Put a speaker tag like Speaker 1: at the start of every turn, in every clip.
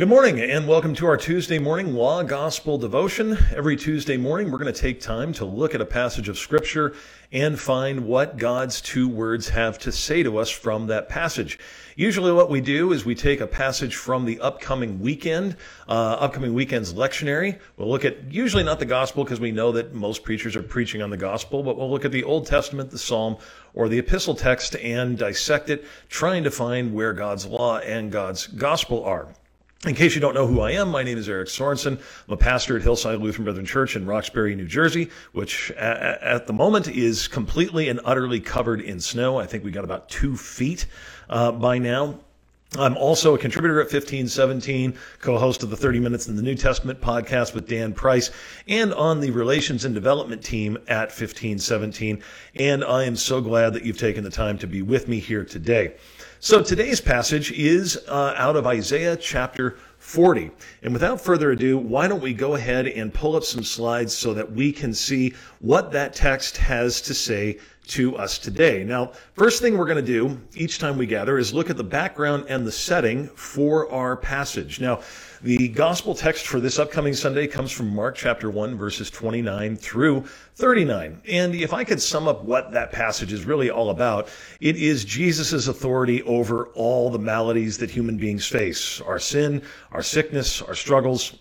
Speaker 1: Good morning and welcome to our Tuesday morning law gospel devotion. Every Tuesday morning, we're going to take time to look at a passage of scripture and find what God's two words have to say to us from that passage. Usually what we do is we take a passage from the upcoming weekend, uh, upcoming weekend's lectionary. We'll look at usually not the gospel because we know that most preachers are preaching on the gospel, but we'll look at the Old Testament, the Psalm, or the epistle text and dissect it, trying to find where God's law and God's gospel are. In case you don't know who I am, my name is Eric Sorensen. I'm a pastor at Hillside Lutheran Brethren Church in Roxbury, New Jersey, which at the moment is completely and utterly covered in snow. I think we got about two feet uh, by now. I'm also a contributor at 1517, co-host of the 30 Minutes in the New Testament podcast with Dan Price, and on the Relations and Development team at 1517. And I am so glad that you've taken the time to be with me here today. So today's passage is uh, out of Isaiah chapter 40. And without further ado, why don't we go ahead and pull up some slides so that we can see what that text has to say to us today. Now, first thing we're going to do each time we gather is look at the background and the setting for our passage. Now, the gospel text for this upcoming Sunday comes from Mark chapter 1, verses 29 through 39. And if I could sum up what that passage is really all about, it is Jesus' authority over all the maladies that human beings face our sin, our sickness, our struggles,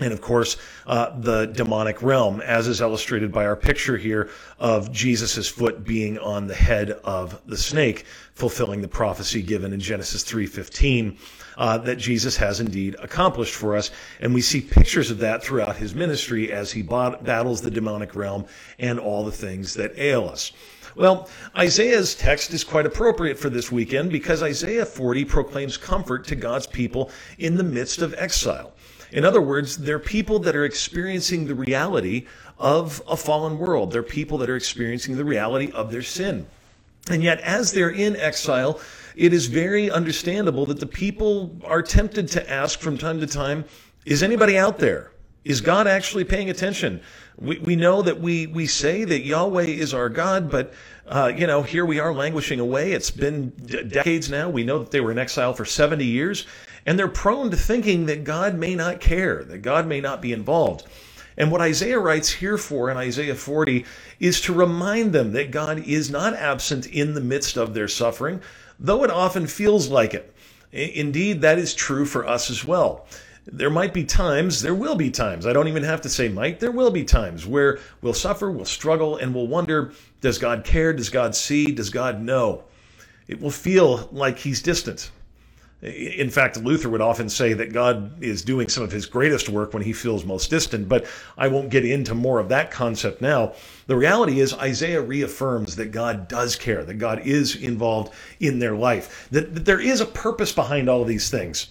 Speaker 1: and of course, uh, the demonic realm, as is illustrated by our picture here of Jesus' foot being on the head of the snake, fulfilling the prophecy given in Genesis 3.15 uh, that Jesus has indeed accomplished for us. And we see pictures of that throughout his ministry as he battles the demonic realm and all the things that ail us. Well, Isaiah's text is quite appropriate for this weekend because Isaiah 40 proclaims comfort to God's people in the midst of exile. In other words, they're people that are experiencing the reality of a fallen world. They're people that are experiencing the reality of their sin. And yet, as they're in exile, it is very understandable that the people are tempted to ask from time to time, is anybody out there? Is God actually paying attention? We, we know that we, we say that Yahweh is our God, but, uh, you know, here we are languishing away. It's been d- decades now. We know that they were in exile for 70 years. And they're prone to thinking that God may not care, that God may not be involved. And what Isaiah writes here for in Isaiah 40 is to remind them that God is not absent in the midst of their suffering, though it often feels like it. Indeed, that is true for us as well. There might be times, there will be times, I don't even have to say might, there will be times where we'll suffer, we'll struggle, and we'll wonder, does God care? Does God see? Does God know? It will feel like He's distant. In fact, Luther would often say that God is doing some of his greatest work when he feels most distant, but I won't get into more of that concept now. The reality is, Isaiah reaffirms that God does care, that God is involved in their life, that, that there is a purpose behind all of these things.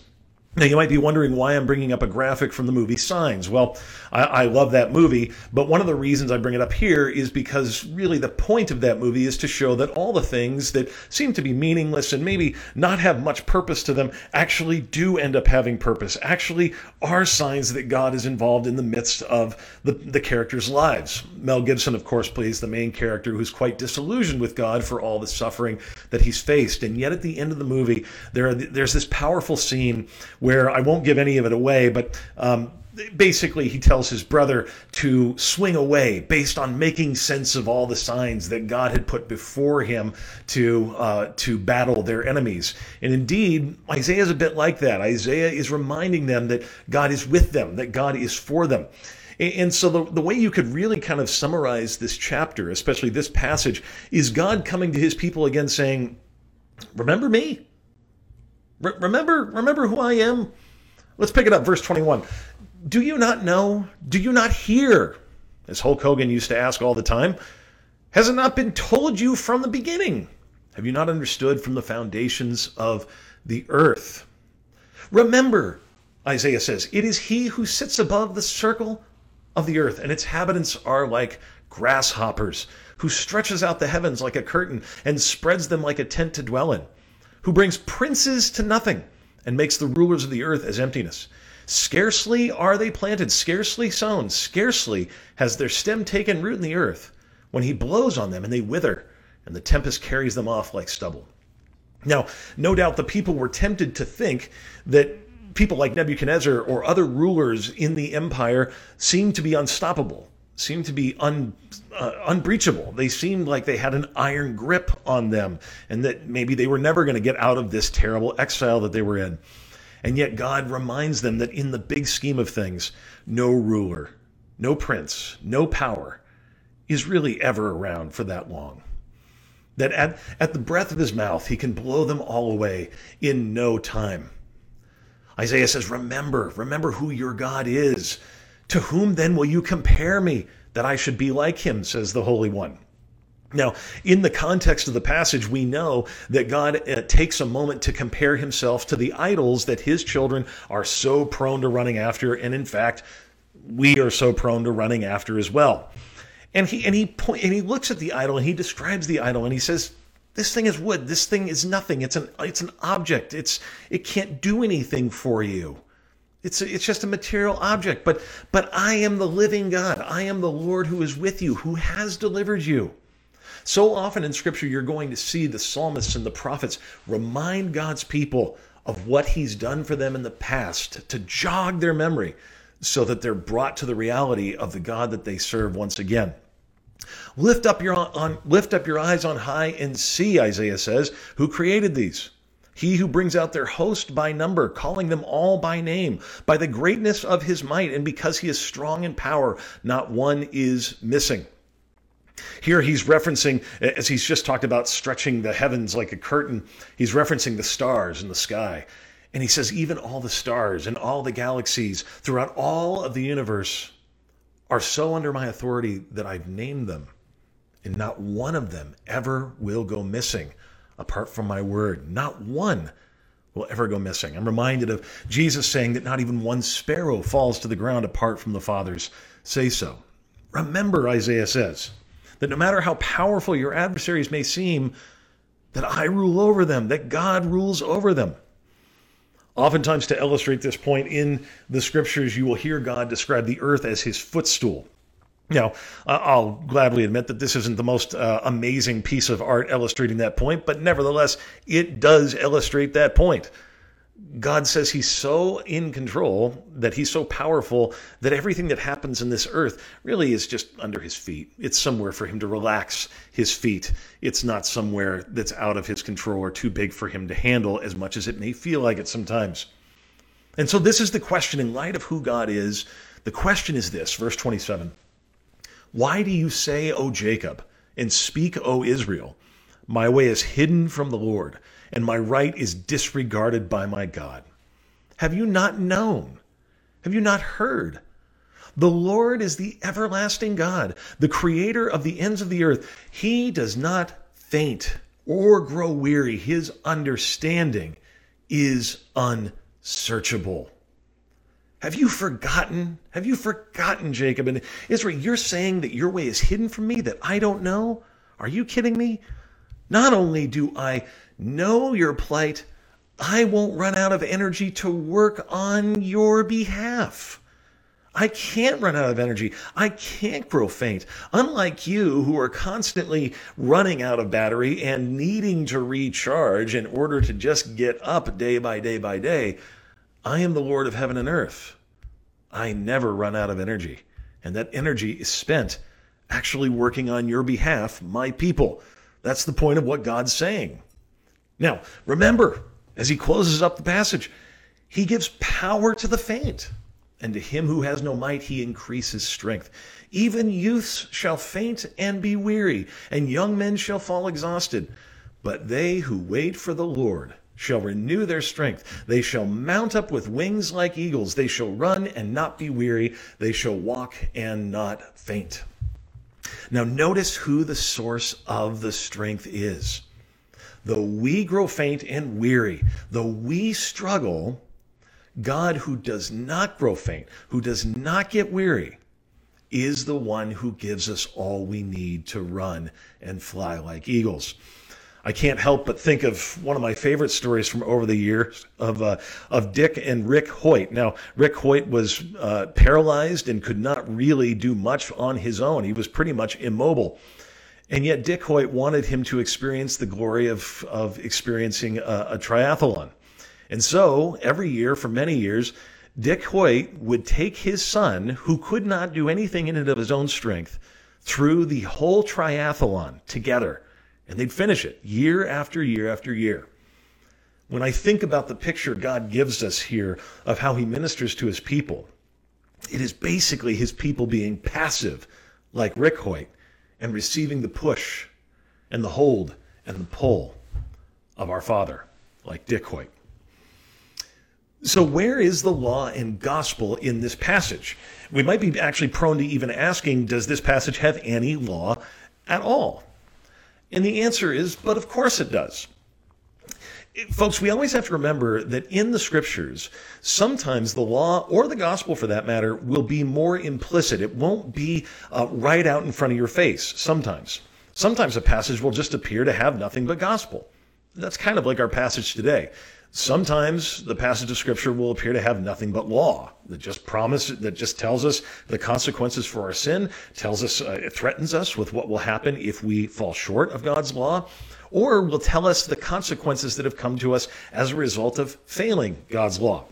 Speaker 1: Now, you might be wondering why I'm bringing up a graphic from the movie Signs. Well, I, I, love that movie, but one of the reasons I bring it up here is because really the point of that movie is to show that all the things that seem to be meaningless and maybe not have much purpose to them actually do end up having purpose, actually are signs that God is involved in the midst of the, the characters' lives. Mel Gibson, of course, plays the main character who's quite disillusioned with God for all the suffering that he's faced. And yet at the end of the movie, there are, there's this powerful scene where I won't give any of it away, but um, basically he tells his brother to swing away based on making sense of all the signs that God had put before him to uh, to battle their enemies. And indeed, Isaiah is a bit like that. Isaiah is reminding them that God is with them, that God is for them. And so the, the way you could really kind of summarize this chapter, especially this passage, is God coming to his people again saying, Remember me? Remember, remember who I am? Let's pick it up, verse 21. Do you not know? Do you not hear? As Hulk Hogan used to ask all the time, has it not been told you from the beginning? Have you not understood from the foundations of the earth? Remember, Isaiah says, it is he who sits above the circle of the earth, and its inhabitants are like grasshoppers, who stretches out the heavens like a curtain and spreads them like a tent to dwell in who brings princes to nothing and makes the rulers of the earth as emptiness. Scarcely are they planted, scarcely sown, scarcely has their stem taken root in the earth, when he blows on them and they wither, and the tempest carries them off like stubble. Now, no doubt the people were tempted to think that people like Nebuchadnezzar or other rulers in the empire seemed to be unstoppable, seemed to be un, uh, unbreachable. They seemed like they had an iron grip on them and that maybe they were never going to get out of this terrible exile that they were in. And yet God reminds them that in the big scheme of things, no ruler, no prince, no power is really ever around for that long. That at, at the breath of his mouth, he can blow them all away in no time. Isaiah says, Remember, remember who your God is. To whom then will you compare me that I should be like him, says the Holy One. Now, in the context of the passage, we know that God uh, takes a moment to compare himself to the idols that his children are so prone to running after. And in fact, we are so prone to running after as well. And he and he point, and he looks at the idol and he describes the idol and he says, "This thing is wood. This thing is nothing. It's an it's an object. It's it can't do anything for you. It's it's just a material object. But but I am the living God. I am the Lord who is with you, who has delivered you." So often in Scripture, you're going to see the psalmists and the prophets remind God's people of what He's done for them in the past to jog their memory so that they're brought to the reality of the God that they serve once again. Lift up your on, lift up your eyes on high and see, Isaiah says, who created these. He who brings out their host by number, calling them all by name, by the greatness of his might, and because he is strong in power, not one is missing. Here he's referencing, as he's just talked about stretching the heavens like a curtain, he's referencing the stars in the sky. And he says, even all the stars and all the galaxies throughout all of the universe are so under my authority that I've named them. And not one of them ever will go missing apart from my word. Not one will ever go missing. I'm reminded of Jesus saying that not even one sparrow falls to the ground apart from the Father's say so. Remember, Isaiah says, that no matter how powerful your adversaries may seem, that I rule over them, that God rules over them. Oftentimes, to illustrate this point in the scriptures, you will hear God describe the earth as his footstool. Now, I'll gladly admit that this isn't the most uh, amazing piece of art illustrating that point, but nevertheless, it does illustrate that point. God says he's so in control, that he's so powerful, that everything that happens in this earth really is just under his feet. It's somewhere for him to relax his feet. It's not somewhere that's out of his control or too big for him to handle, as much as it may feel like it sometimes. And so, this is the question in light of who God is. The question is this, verse 27 Why do you say, O Jacob, and speak, O Israel, my way is hidden from the Lord? and my right is disregarded by my God. Have you not known? Have you not heard? The Lord is the everlasting God, the creator of the ends of the earth. He does not faint or grow weary. His understanding is unsearchable. Have you forgotten? Have you forgotten, Jacob and Israel? You're saying that your way is hidden from me, that I don't know? Are you kidding me? Not only do I know your plight, I won't run out of energy to work on your behalf. I can't run out of energy. I can't grow faint. Unlike you, who are constantly running out of battery and needing to recharge in order to just get up day by day by day, I am the Lord of heaven and earth. I never run out of energy. And that energy is spent actually working on your behalf, my people. That's the point of what God's saying. Now, remember, as he closes up the passage, he gives power to the faint, and to him who has no might, he increases strength. Even youths shall faint and be weary, and young men shall fall exhausted. But they who wait for the Lord shall renew their strength. They shall mount up with wings like eagles. They shall run and not be weary. They shall walk and not faint. Now, notice who the source of the strength is. Though we grow faint and weary, though we struggle, God, who does not grow faint, who does not get weary, is the one who gives us all we need to run and fly like eagles. I can't help but think of one of my favorite stories from over the years of uh, of Dick and Rick Hoyt. Now, Rick Hoyt was uh, paralyzed and could not really do much on his own. He was pretty much immobile. And yet, Dick Hoyt wanted him to experience the glory of, of experiencing a, a triathlon. And so, every year for many years, Dick Hoyt would take his son, who could not do anything in and of his own strength, through the whole triathlon together. And they'd finish it year after year after year. When I think about the picture God gives us here of how he ministers to his people, it is basically his people being passive, like Rick Hoyt, and receiving the push and the hold and the pull of our Father, like Dick Hoyt. So, where is the law and gospel in this passage? We might be actually prone to even asking, does this passage have any law at all? And the answer is, but of course it does. Folks, we always have to remember that in the scriptures, sometimes the law or the gospel for that matter will be more implicit. It won't be uh, right out in front of your face sometimes. Sometimes a passage will just appear to have nothing but gospel. That's kind of like our passage today. Sometimes the passage of scripture will appear to have nothing but law that just promises, that just tells us the consequences for our sin, tells us, uh, it threatens us with what will happen if we fall short of God's law, or will tell us the consequences that have come to us as a result of failing God's law.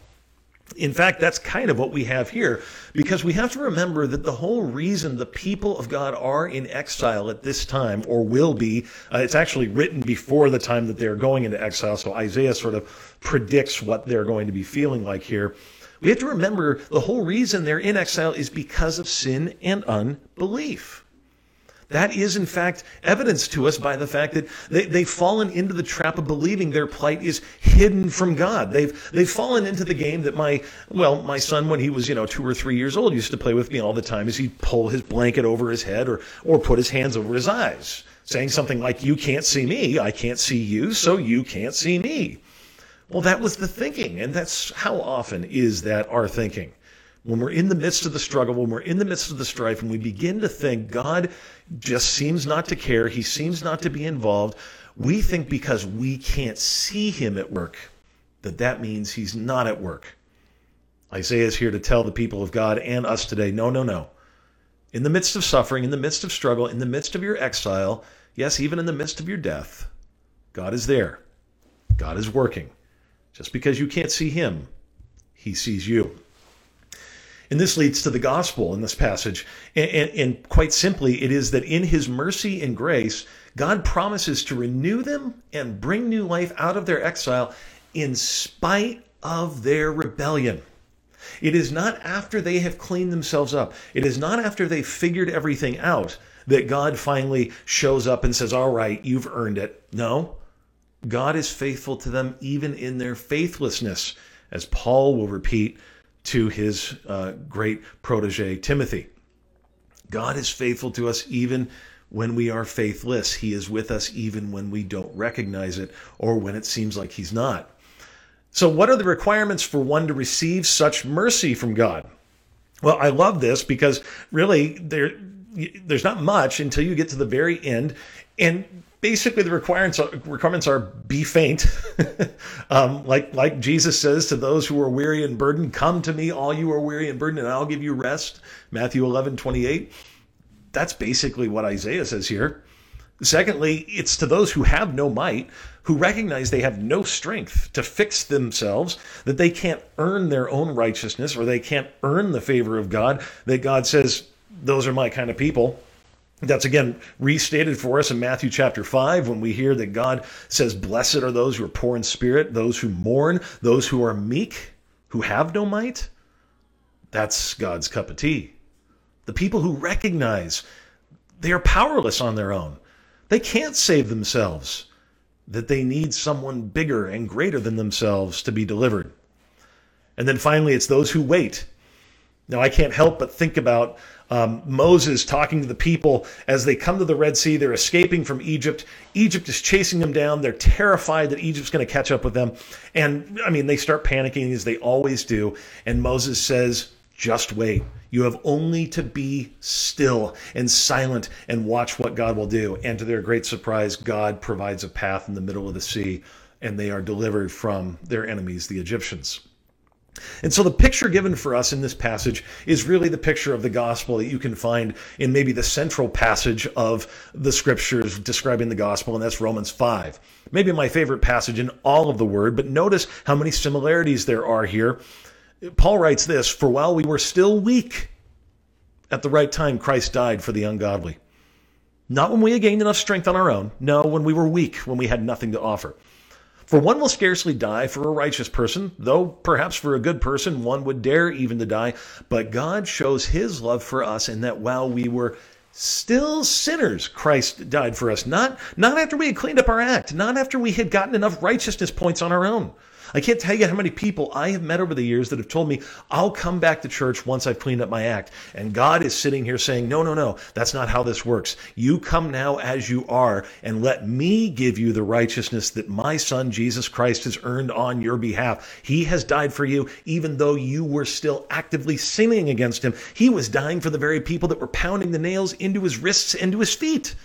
Speaker 1: In fact, that's kind of what we have here because we have to remember that the whole reason the people of God are in exile at this time or will be, uh, it's actually written before the time that they're going into exile. So Isaiah sort of predicts what they're going to be feeling like here. We have to remember the whole reason they're in exile is because of sin and unbelief. That is, in fact, evidence to us by the fact that they, they've fallen into the trap of believing their plight is hidden from God. They've, they've fallen into the game that my, well, my son, when he was, you know, two or three years old, used to play with me all the time as he'd pull his blanket over his head or, or put his hands over his eyes, saying something like, You can't see me, I can't see you, so you can't see me. Well, that was the thinking, and that's how often is that our thinking when we're in the midst of the struggle, when we're in the midst of the strife, and we begin to think God just seems not to care, he seems not to be involved, we think because we can't see him at work that that means he's not at work. Isaiah is here to tell the people of God and us today no, no, no. In the midst of suffering, in the midst of struggle, in the midst of your exile, yes, even in the midst of your death, God is there. God is working. Just because you can't see him, he sees you. And this leads to the gospel in this passage. And, and, and, quite simply, it is that in his mercy and grace, God promises to renew them and bring new life out of their exile in spite of their rebellion. It is not after they have cleaned themselves up, it is not after they've figured everything out that God finally shows up and says, All right, you've earned it. No, God is faithful to them even in their faithlessness, as Paul will repeat to his uh, great protege, Timothy. God is faithful to us even when we are faithless. He is with us even when we don't recognize it or when it seems like He's not. So, what are the requirements for one to receive such mercy from God? Well, I love this because really there, there's not much until you get to the very end. And basically the requirements are, requirements are be faint. Um, like like jesus says to those who are weary and burdened come to me all you are weary and burdened and i'll give you rest. Matthew 11 28 that's basically what isaiah says here. Secondly it's to those who have no might who recognize they have no strength to fix themselves that they can't earn their own righteousness or they can't earn the favor of god that god says those are my kind of people that's again restated for us in Matthew chapter 5 when we hear that God says, Blessed are those who are poor in spirit, those who mourn, those who are meek, who have no might. That's God's cup of tea. The people who recognize they are powerless on their own, they can't save themselves, that they need someone bigger and greater than themselves to be delivered. And then finally, it's those who wait. Now, I can't help but think about um, Moses talking to the people as they come to the Red Sea. They're escaping from Egypt. Egypt is chasing them down. They're terrified that Egypt's going to catch up with them. And I mean, they start panicking as they always do. And Moses says, just wait. You have only to be still and silent and watch what God will do. And to their great surprise, God provides a path in the middle of the sea and they are delivered from their enemies, the Egyptians. And so the picture given for us in this passage is really the picture of the gospel that you can find in maybe the central passage of the scriptures describing the gospel, and that's Romans 5. Maybe my favorite passage in all of the word, but notice how many similarities there are here. Paul writes this For while we were still weak, at the right time, Christ died for the ungodly. Not when we had gained enough strength on our own. No, when we were weak, when we had nothing to offer. For one will scarcely die for a righteous person, though perhaps for a good person one would dare even to die. But God shows his love for us in that while we were still sinners, Christ died for us. Not, not after we had cleaned up our act, not after we had gotten enough righteousness points on our own. I can't tell you how many people I have met over the years that have told me, I'll come back to church once I've cleaned up my act. And God is sitting here saying, No, no, no, that's not how this works. You come now as you are, and let me give you the righteousness that my son Jesus Christ has earned on your behalf. He has died for you, even though you were still actively sinning against him. He was dying for the very people that were pounding the nails into his wrists and to his feet.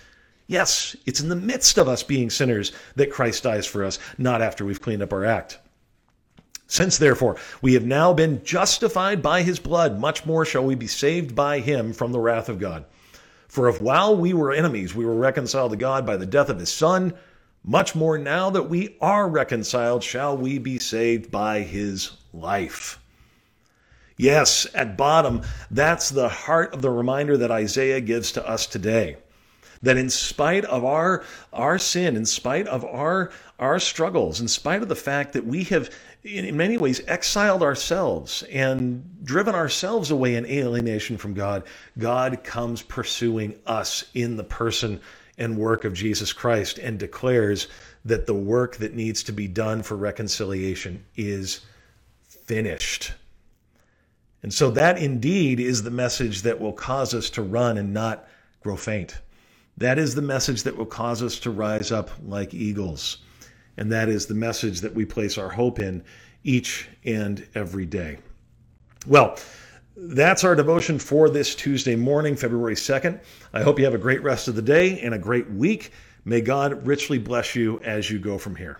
Speaker 1: Yes, it's in the midst of us being sinners that Christ dies for us, not after we've cleaned up our act. Since therefore we have now been justified by his blood, much more shall we be saved by him from the wrath of God. For if while we were enemies we were reconciled to God by the death of his Son, much more now that we are reconciled shall we be saved by his life. Yes, at bottom, that's the heart of the reminder that Isaiah gives to us today that in spite of our our sin in spite of our our struggles in spite of the fact that we have in many ways exiled ourselves and driven ourselves away in alienation from God. God comes pursuing us in the person and work of Jesus Christ and declares that the work that needs to be done for reconciliation is finished. And so that indeed is the message that will cause us to run and not grow faint. That is the message that will cause us to rise up like eagles. And that is the message that we place our hope in each and every day. Well, that's our devotion for this Tuesday morning, February 2nd. I hope you have a great rest of the day and a great week. May God richly bless you as you go from here.